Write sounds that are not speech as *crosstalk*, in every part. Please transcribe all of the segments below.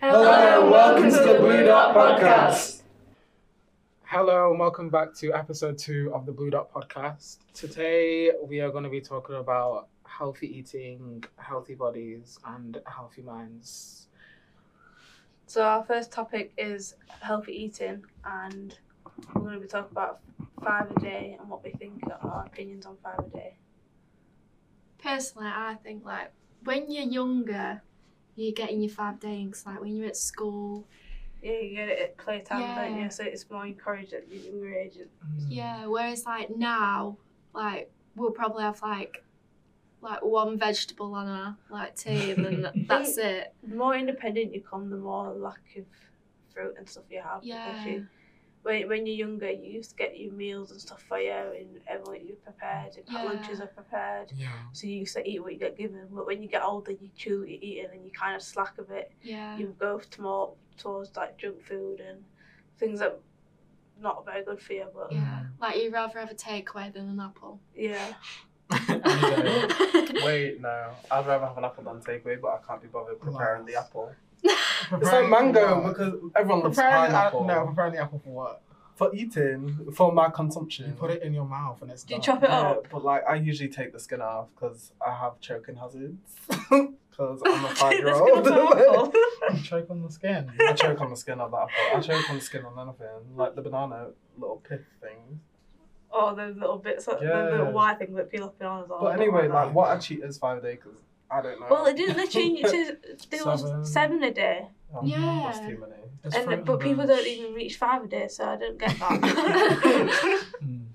Hello and welcome to the Blue Dot Podcast. Hello and welcome back to episode two of the Blue Dot Podcast. Today we are going to be talking about healthy eating, healthy bodies, and healthy minds. So our first topic is healthy eating, and we're going to be talking about five a day and what we think are our opinions on five a day. Personally, I think like when you're younger, you're getting your five days. Like when you're at school, Yeah, you get it at playtime, don't Yeah. you? So it's more encouraged at your younger age. Mm. yeah. Whereas like now, like we'll probably have like like one vegetable on our like tea, and *laughs* that's it. The more independent you come, the more lack of fruit and stuff you have. because Yeah. You, when, when you're younger, you used to get your meals and stuff for you, and everyone you're prepared, and Yeah. lunches are prepared. Yeah. So you used to eat what you get given. But when you get older, you choose what you're eating, and you kind of slack a bit. Yeah. you go to more towards like junk food and things that not very good for you. But yeah, Yeah. Like you'd rather have a takeaway than an apple. Yeah. *laughs* *laughs* Wait, no. I'd rather have an apple than takeaway, but I can't be bothered preparing the apple. It's like mango because everyone loves Preparing the, pineapple. no, preparing the apple for what? For eating, for my consumption. You put it in your mouth and it's Do you done. chop it Yeah, up? but like I usually take the skin off because I have choking hazards. *laughs* Because I'm a five year old. old. You choke on the skin. I choke on the skin of that apple. I choke on the skin on anything, like the banana little pith things. oh, those little bits, the Yeah. little white thing that peel off bananas. Off. But anyway, like what actually is five a day? Because I don't know. Well, they didn't they change it to *laughs* there was Seven. seven a day, Oh, Yeah. That's too many. It's and fruit but people don't even reach five a day, so I don't get that. *laughs* Mm.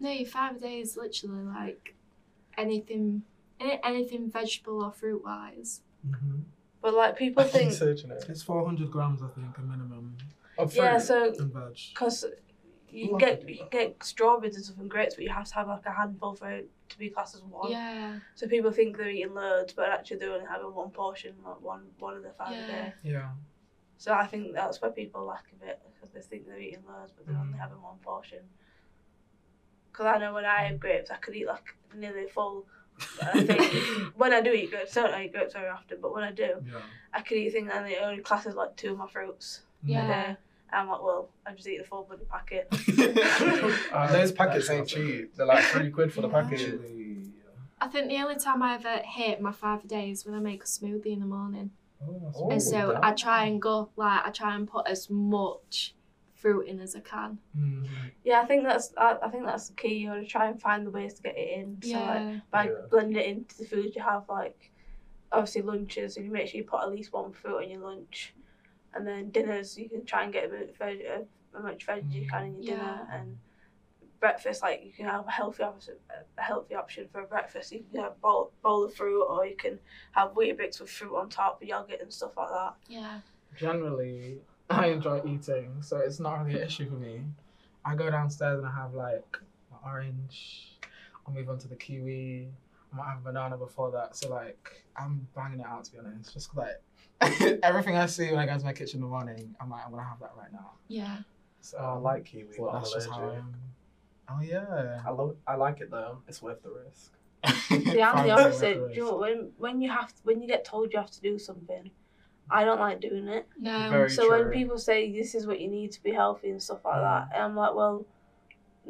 No, your five days literally like anything, any, anything vegetable or fruit wise. Mhm. but like people *laughs* think, Searching it. It's 400 grams, I think, a minimum of fruit yeah, so veg. because you can get you can get strawberries and stuff and grapes, but you have to have like a handful for it to be classed as one. Yeah. So people think they're eating loads, but actually they're only having one portion, like one one of the five a Yeah. day. Yeah. So I think that's where people lack a bit because they think they're eating loads, but they're only Mm. having one portion. Because I know when I have grapes, I could eat like nearly full. I think *laughs* when I do eat grapes, I don't eat grapes very often, but when I do, Yeah. I could eat things and it only classes like two of my fruits Yeah. A day. And I'm like, well, I just eat the full bloody packet. Uh, *laughs* *laughs* those packets ain't cheap. They're like three quid for the Yeah. packet. I think the only time I ever hit my five days when I make a smoothie in the morning. oh, that's and so damn. I try and go like I try and put as much fruit in as I can. Mm. Yeah, I think that's I, I think that's the key. You want to try and find the ways to get it in. So like Yeah. by Yeah. blending it into the food you have, like obviously lunches, and you make sure you put at least one fruit in your lunch, and then dinners you can try and get a bit of veg, uh, as much veg as you can in your dinner, Yeah. and breakfast like you can have a healthy option, a healthy option for breakfast. You can have a bowl, bowl of fruit, or you can have Weetabix with fruit on top, yogurt and stuff like that. Yeah. Generally, I enjoy eating, so it's not really an issue for me. I go downstairs and I have like my orange. I'll move on to the kiwi. I might have a banana before that. So like, I'm banging it out to be honest. Just 'cause, like *laughs* everything I see when I go to my kitchen in the morning, I'm like, I'm gonna have that right now. Yeah. So Oh, I like kiwi, so that's just how I am. Oh yeah. I, lo- I like it though. It's worth the risk. *laughs* See, I'm the opposite. Do you know, when when you have when you get told you have to do something, I don't like doing it. No. Very so true. when people say this is what you need to be healthy and stuff like Mm. that, and I'm like, well,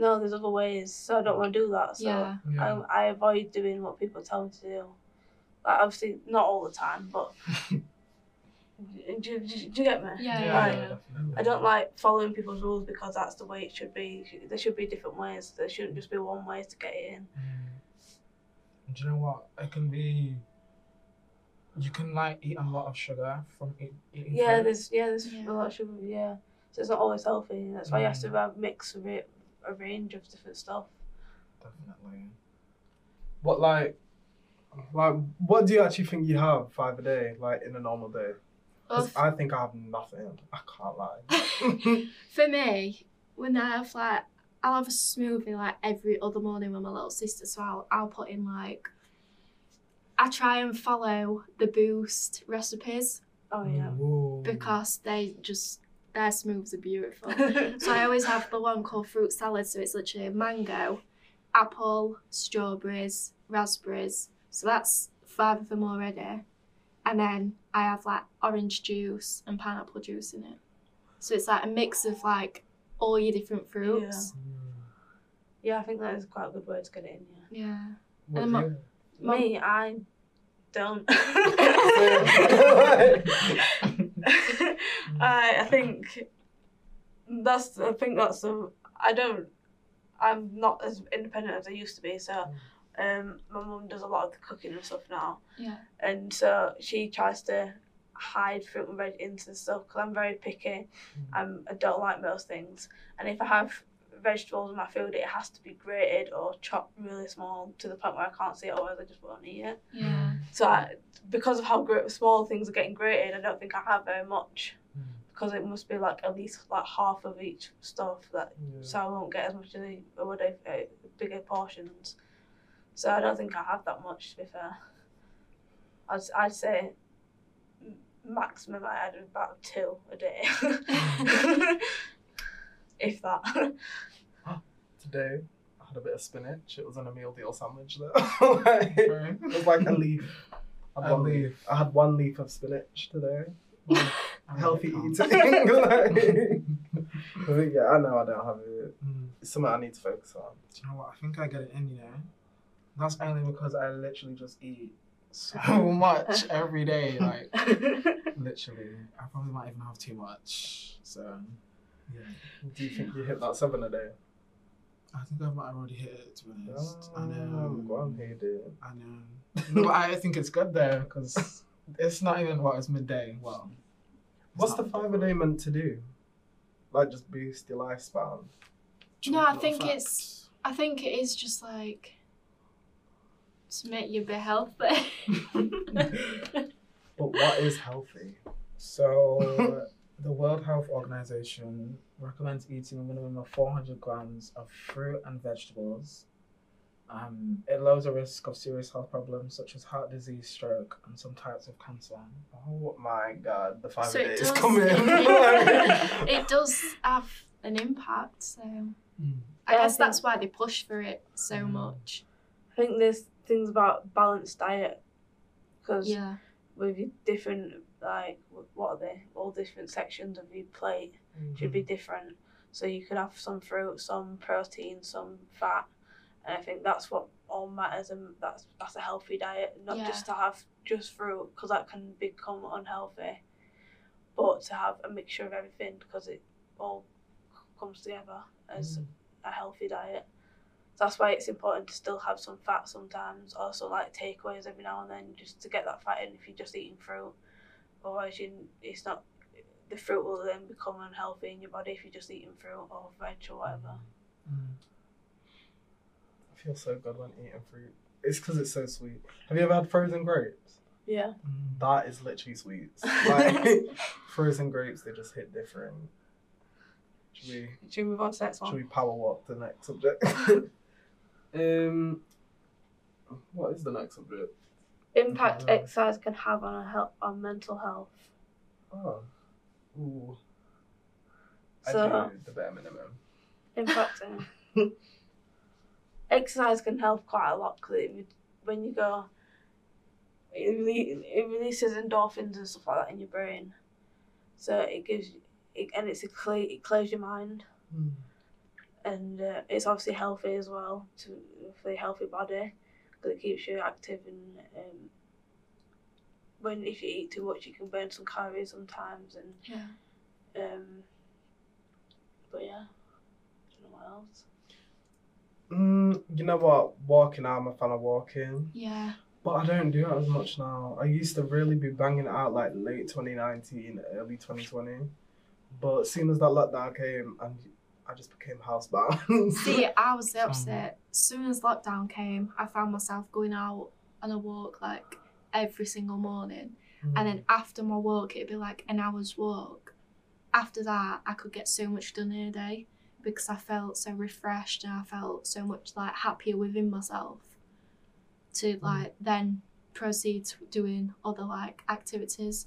no, there's other ways. So I don't want to do that. So Yeah. Yeah. I, I avoid doing what people tell me to do. Like obviously not all the time, but *laughs* do, do, do you get me? Yeah, Yeah, Like, yeah. I don't like following people's rules because that's the way it should be. There should be different ways. There shouldn't just be one way to get in. Mm. Do you know what? It can be. You can like eat a lot of sugar from eat, eating. Yeah, fruit. there's yeah, there's Yeah. a lot of sugar. Yeah, so it's not always healthy. That's why you have to Mm. have mix of it, a range of different stuff. definitely. What like, like what do you actually think you have five a day, like in a normal day? 'Cause Well, I think I have nothing. I can't lie. *laughs* for me, when I have like, I'll have a smoothie like every other morning with my little sister. So I'll, I'll put in like, I try and follow the Boost recipes Oh yeah. Ooh. because they just their smoothies are beautiful. *laughs* so I always have the one called fruit salad. So it's literally mango, apple, strawberries, raspberries. So that's five of them already. and then I have like orange juice and pineapple juice in it. So it's like a mix of like all your different fruits. Yeah, I think that is quite a good way to get it in. Yeah. Yeah. What And do my- you- Mum- Me, I don't. *laughs* *laughs* I I think that's I think that's the I don't I'm not as independent as I used to be. So um, my mum does a lot of the cooking and stuff now, Yeah. and so she tries to hide fruit and veg into the stuff because I'm very picky. I'm, I don't like most things, and if I have vegetables in my food, it has to be grated or chopped really small to the point where I can't see it, otherwise I just won't eat it. Yeah. So I, because of how great, small things are getting grated, I don't think I have very much. Because it must be like at least like half of each stuff that Yeah. so I won't get as much as I would if uh, bigger portions. So I don't think I have that much to be fair. I'd I'd say maximum I had about two a day, *laughs* *laughs* if that. Today, I had a bit of spinach. It was in a meal deal sandwich though. *laughs* Like, it was like a leaf. I *laughs* had, A one leaf. leaf. I had one leaf of spinach today. *laughs* Healthy eating. like, I think, yeah, I know I don't have it. Mm. It's something I need to focus on. Do you know what? I think I get it in, you know. That's only because I literally just eat so much every day. Like, literally. I probably might even have too much. So, yeah. Do you think you hit that seven a day? I think I might have already hit it, to be honest. I oh, know. Go on, hey, dude. I know. No, but I think it's good though, because it's not even, what, it's midday. Well, it's What's the five a day meant to do? Like just boost your lifespan. No, I think fat. it's- I think it is just like to make you be healthy. But what is healthy? So, *laughs* the World Health Organization recommends eating a minimum of 400 grams of fruit and vegetables. Um, it lowers the risk of serious health problems such as heart disease, stroke, and some types of cancer. Oh my god, the five So a it does- coming. *laughs* *laughs* it does have an impact, so Mm. I Yeah, I guess that's why they push for it so Mm. much. I think there's things about balanced diet because Yeah. With your different like what are they all different sections of your plate should be different so you could have some fruit some protein some fat and i think that's what all matters and that's that's a healthy diet not Yeah. just to have just fruit because that can become unhealthy but to have a mixture of everything because it all c- comes together as Mm. a healthy diet so that's why it's important to still have some fat sometimes also like takeaways every now and then just to get that fat in if you're just eating fruit otherwise you, it's not the fruit will then become unhealthy in your body if you're just eating fruit or veg or whatever Mm. I feel so good when eating fruit. It's because it's so sweet. Have you ever had frozen grapes? yeah Mm. That is literally sweet. *laughs* Like *laughs* frozen grapes, they just hit different. Should we should we move on to the next one? should we power walk to the next subject? *laughs* um, what is the next subject? impact Yeah. exercise can have on a health on mental health Oh, ooh. I So- the bare minimum. impact *laughs* uh, exercise can help quite a lot because when you go it, rele- it releases endorphins and stuff like that in your brain so it gives it, and it's a clear it clears your mind Mm. And uh, it's obviously healthy as well to for a healthy body because it keeps you active and um, when if you eat too much you can burn some calories sometimes and Yeah. um but yeah I don't know what else Mm, you know what? Walking, I'm a fan of walking. Yeah. But I don't do it as much now. I used to really be banging it out like late 2019, early 2020. But as soon as that lockdown came, and I just became housebound. *laughs* See, I was the opposite. As soon as lockdown came, I found myself going out on a walk like every single morning. And then hmm. after my walk, it'd be like an hour's walk. After that, I could get so much done in a day because I felt so refreshed and I felt so much like happier within myself to hmm. like then proceed to doing other like activities.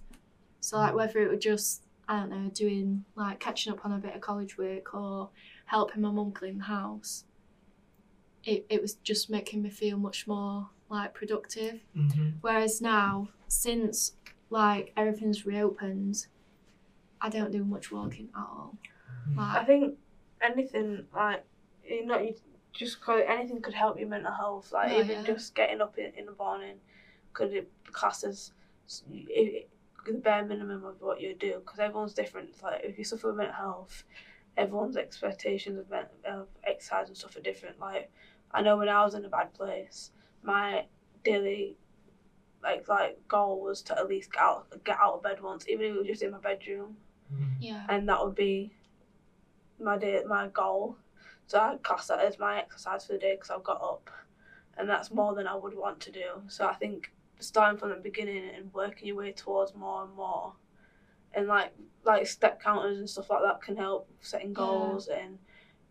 So like hmm. whether it were just I don't know doing like catching up on a bit of college work or helping my mum clean the house. It it was just making me feel much more like productive. Mhm. Whereas now, since like everything's reopened, I don't do much walking at all. I Like, think anything like you know you just cause anything could help your mental health. Like Oh, even yeah. just getting up in, in the morning could it classed as s- i- the bare minimum of what you do because everyone's different. It's Like if you suffer with mental health, everyone's expectations of, men- of exercise and stuff are different. Like I know when I was in a bad place, my daily like like goal was to at least get out get out of bed once, even if it was just in my bedroom mm-hmm. yeah. and that would be my day, my goal. So I class that as my exercise for the day because I've got up, and that's more than I would want to do. So I think starting from the beginning and working your way towards more and more, and like like step counters and stuff like that can help setting goals and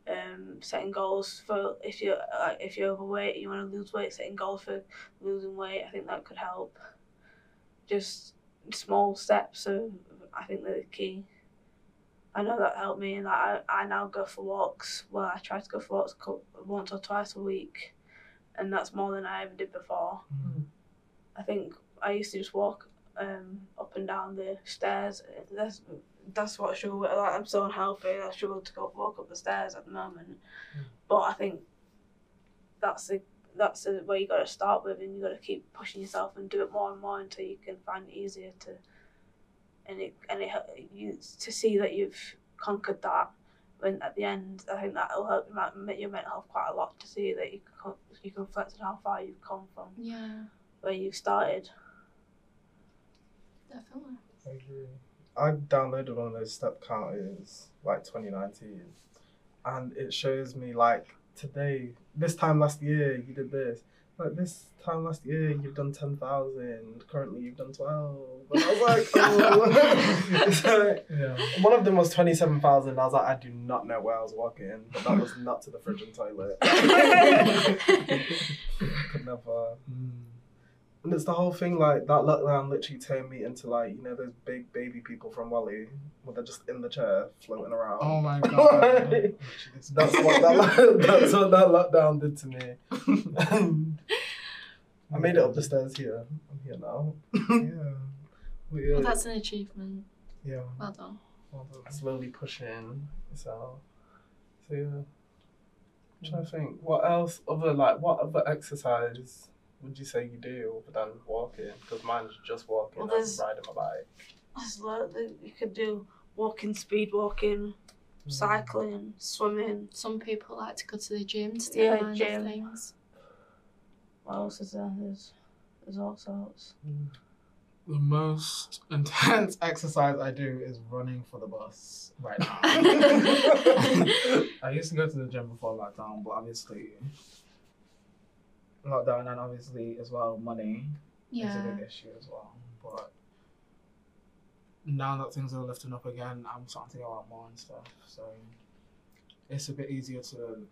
um, setting goals for if you're like if you're overweight you want to lose weight setting goals for losing weight I think that could help. Just small steps are I think they're the key. I know that helped me and that I, I now go for walks. Well I try to go for walks once or twice a week and that's more than I ever did before. Mm. I think I used to just walk um, up and down the stairs. That's that's what I struggle with. Like, I'm so unhealthy. I struggle to go walk up the stairs at the moment. But I think that's the that's the where you got to start with, and you got to keep pushing yourself and do it more and more until you can find it easier to. And it and it you to see that you've conquered that. When at the end, I think that will help your, men- your mental health quite a lot to see that you can co- you can reflect on how far you've come from Yeah, where you started. definitely. I agree. I downloaded one of those step counters like 2019, and it shows me like today, this time last year you did this. Like this time last year you've done 10,000. Currently you've done 12. And I was like, *laughs* oh. *laughs* It's like- Yeah. one of them was 27,000. I was like, I do not know where I was walking, but that was not to the fridge and toilet. *laughs* Could never. Mm. And it's the whole thing, like that lockdown literally turned me into like, you know, those big baby people from WALL-E, where they're just in the chair floating around. Oh my *laughs* god. *laughs* That's what that that's what that lockdown did to me. And *laughs* I made it up the stairs here. I'm here now. Yeah. But yeah, Well, that's an achievement. Yeah. Well done. Well done. slowly pushing. So, so yeah. I'm trying to think. What else? Other like what other exercise would you say you do other than walking? Because mine's just walking Well, and there's- riding my bike. There's loads that you could do walking, speed walking, hmm. cycling, swimming. Some people like to go to the gym to do Yeah, mind gym. of things. What else is there? There's, there's all sorts. Hmm. The most *laughs* intense exercise I do is running for the bus right now. *laughs* *laughs* I used to go to the gym before lockdown, but obviously lockdown and obviously as well money is a big issue as well. But now that things are lifting up again, I'm starting to go out more and stuff. So it's a bit easier to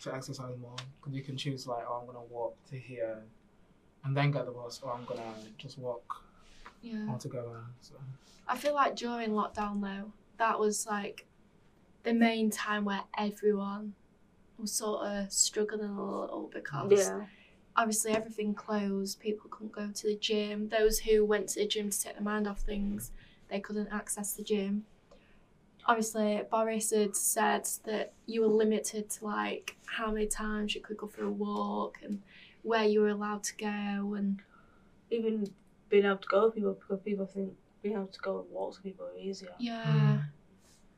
to exercise more because you can choose like, oh, I'm gonna walk to here and then get the bus, or I'm gonna just walk Yeah. altogether. So I feel like during lockdown though, that was like the main time where everyone was sort of struggling a little because Yeah. obviously everything closed, people couldn't go to the gym. Those who went to the gym to take their mind off things, they couldn't access the gym. Obviously, Boris had said that you were limited to like how many times you could go for a walk and where you were allowed to go and Even being able to go with people because people think being able to go and walk with people are easier. yeah, hmm.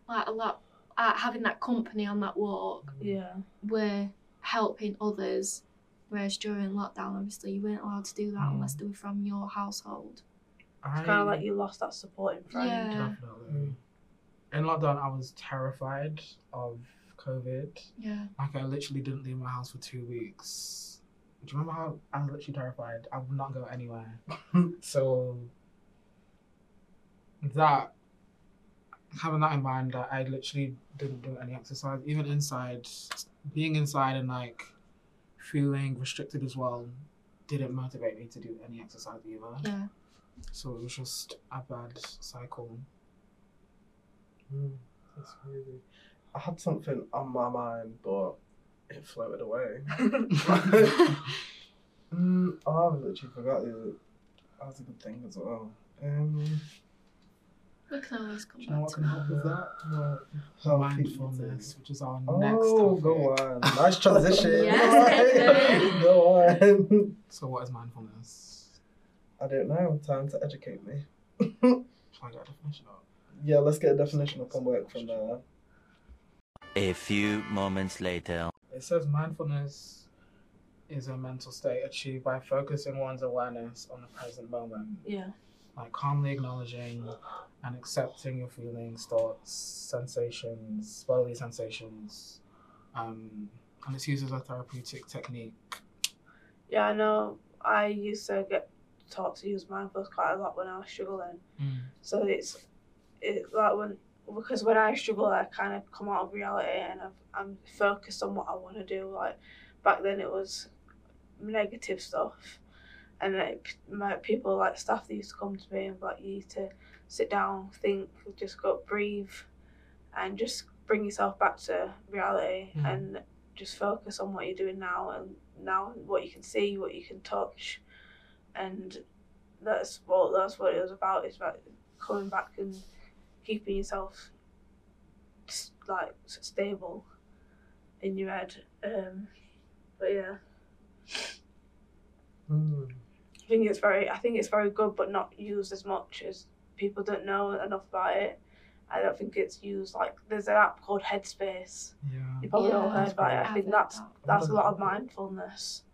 like a lot. Uh, having that company on that walk Yeah. we're helping others, whereas during lockdown, obviously, you weren't allowed to do that Mm. unless they were from your household. I It's kind of like you lost that supporting friend. Yeah. definitely in lockdown. I was terrified of COVID. Yeah. Like I literally didn't leave my house for two weeks. Do you remember how I was literally terrified? I would not go anywhere. *laughs* so that having that in mind, that I literally didn't do any exercise, even inside. Being inside and like feeling restricted as well didn't motivate me to do any exercise either. Yeah. So it was just a bad cycle. Mm, that's crazy. I had something on my mind, but it floated away. *laughs* mm, oh, I literally forgot it. That was a good thing as well. Um, We can always come you know back what to can that. help with that? what? Healthy Mindfulness, which is our eating. next Oh, topic. go on. *laughs* Nice transition. *laughs* Yes, *laughs* go on. So, what is mindfulness? I don't know. Time to educate me. Shall I get a definition of Yeah, let's get a definition up and work from there. A few moments later. It says mindfulness is a mental state achieved by focusing one's awareness on the present moment, Yeah. Like calmly acknowledging and accepting your feelings, thoughts, sensations, bodily sensations. Um, and it's used as a therapeutic technique. Yeah, I know. I used to get taught to use mindfulness quite a lot when I was struggling. So it's it like when because when I struggle, I kind of come out of reality and I've, I'm focused on what I want to do. Like back then, it was negative stuff, and like my people like staff that used to come to me and like you need to sit down, think, just go breathe, and just bring yourself back to reality Mhm. and just focus on what you're doing now and now what you can see, what you can touch, and that's what that's what it was about. It's about coming back and keeping yourself like stable in your head. Um, but yeah, Hmm. I think it's very I think it's very good, but not used as much as people don't know enough about it. I don't think it's used like there's an app called Headspace. Yeah. You probably all heard about it. I think that's that's a lot of mindfulness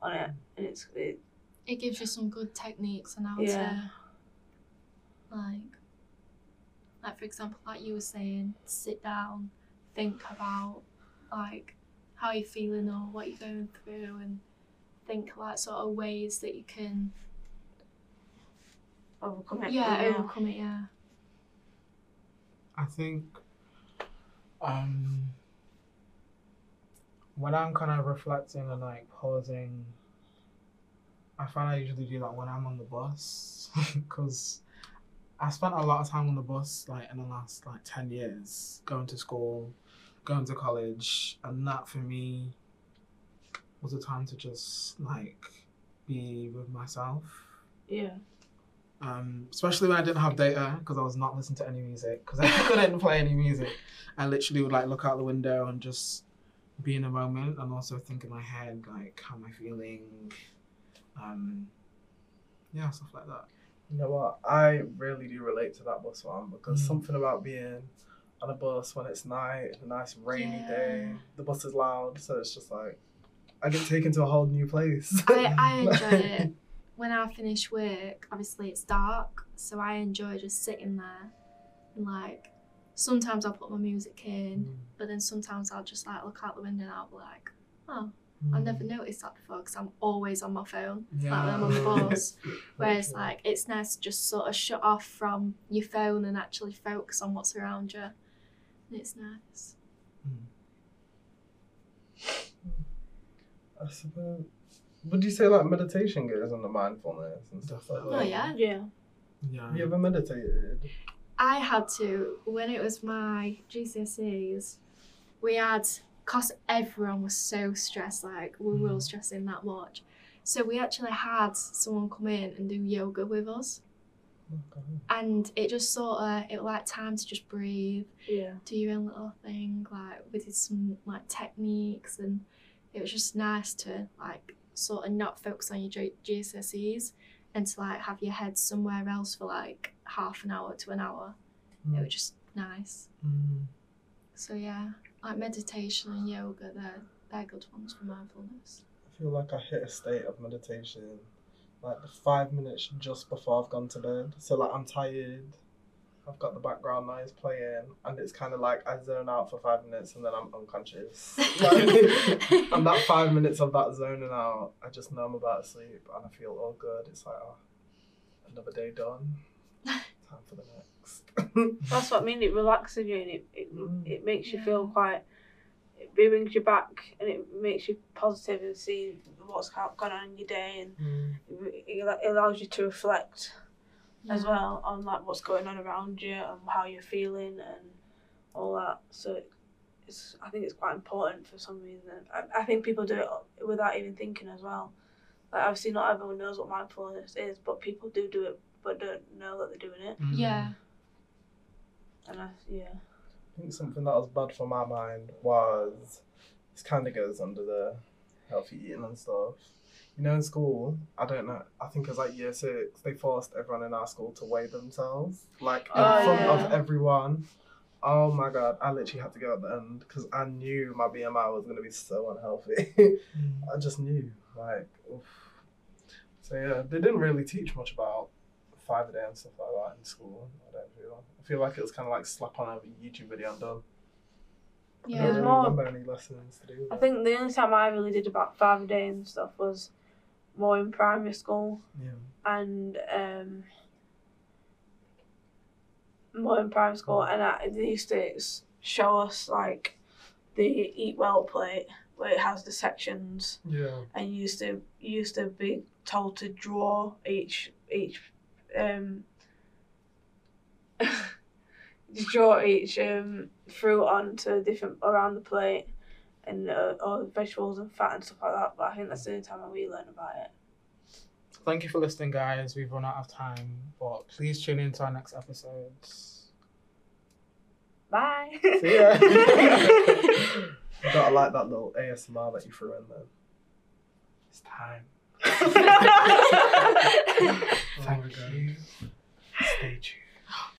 on it, and it's it, It gives you some good techniques on how Yeah. to, like, like for example, like you were saying, sit down, think about like how you're feeling or what you're going through, and think like sort of ways that you can, overcome it. yeah, you know? overcome it. Yeah. I think um, when I'm kind of reflecting and like pausing, I find I usually do that when I'm on the bus *laughs* because I spent a lot of time on the bus like in the last like 10 years going to school, going to college, and that for me was a time to just like be with myself Yeah. um, especially when I didn't have data because I was not listening to any music because I *laughs* couldn't play any music. I literally would like look out the window and just be in a moment and also think in my head like how am I feeling, um, yeah, stuff like that. You know what? I really do relate to that bus one because Mm. something about being on a bus when it's night, a nice rainy day, the bus is loud, so it's just like I get taken to a whole new place. I, I *laughs* enjoy it. When I finish work, obviously it's dark, so I enjoy just sitting there and like sometimes I'll put my music in, mm. but then sometimes I'll just like look out the window and I'll be like, oh, I mm. never noticed that before because I'm always on my phone, yeah. like when I'm on the bus. *laughs* Whereas like it's nice to just sort of shut off from your phone and actually focus on what's around you. And it's nice. Mm. I suppose. Would you say like meditation goes under mindfulness and stuff like that? Oh yeah. Yeah. Yeah. You ever meditated? I had to when it was my GCSEs. We had cause everyone was so stressed, like we were all Mm. stressing that much. So we actually had someone come in and do yoga with us, Oh, God. and it just sort of it was like time to just breathe, Yeah. do your own little thing. Like we did some like techniques, and it was just nice to like sort of not focus on your G- GCSEs and to like have your head somewhere else for like half an hour to an hour. Mm. It was just nice. Mm. So yeah, like meditation and yoga, they're they're good ones for mindfulness. I feel like I hit a state of meditation like the five minutes just before I've gone to bed. So like I'm tired, I've got the background noise playing, and it's kind of like I zone out for five minutes and then I'm unconscious. *laughs* Like, and that five minutes of that zoning out, I just know I'm about to sleep and I feel all good. It's like, oh, another day done. *laughs* Time for the next. That's what I mean. It relaxes you and it it, Mm. it makes you Yeah. feel quite. It brings you back and it makes you positive and see what's go- gone on in your day and Mm. it, it allows you to reflect as well on like what's going on around you and how you're feeling and all that. So it's I think it's quite important for some reason. I, I think people do it without even thinking as well. Like obviously not everyone knows what mindfulness is, but people do do it but don't know that they're doing it. Mm. Yeah. And I, yeah. I think something that was bad for my mind was this kind of goes under the healthy eating and stuff. You know, in school, I don't know. I think it was like year six. They forced everyone in our school to weigh themselves, like in Oh, front yeah. of everyone. Oh my god! I literally had to go at the end because I knew my BMI was gonna be so unhealthy. Mm. *laughs* I just knew, like, oof. so yeah, they didn't really teach much about five a day and stuff like that in school. I don't feel. I feel like it was kind of like slap on a YouTube video and done. I Yeah. don't There's really more- remember any lessons to do. with I it. think the only time I really did about five a day and stuff was more in primary school Yeah. and um, more in primary school, and I, they used to show us like the Eatwell plate where it has the sections, Yeah. and used to used to be told to draw each each um *laughs* draw each um fruit onto different around the plate and uh, all the vegetables and fat and stuff like that. But I think that's the only time I really learned about it. Thank you for listening, guys. We've run out of time, but please tune in to our next episodes. Bye. See ya. *laughs* You gotta like that little ASMR that you threw in there. It's time. *laughs* Thank you. Stay tuned.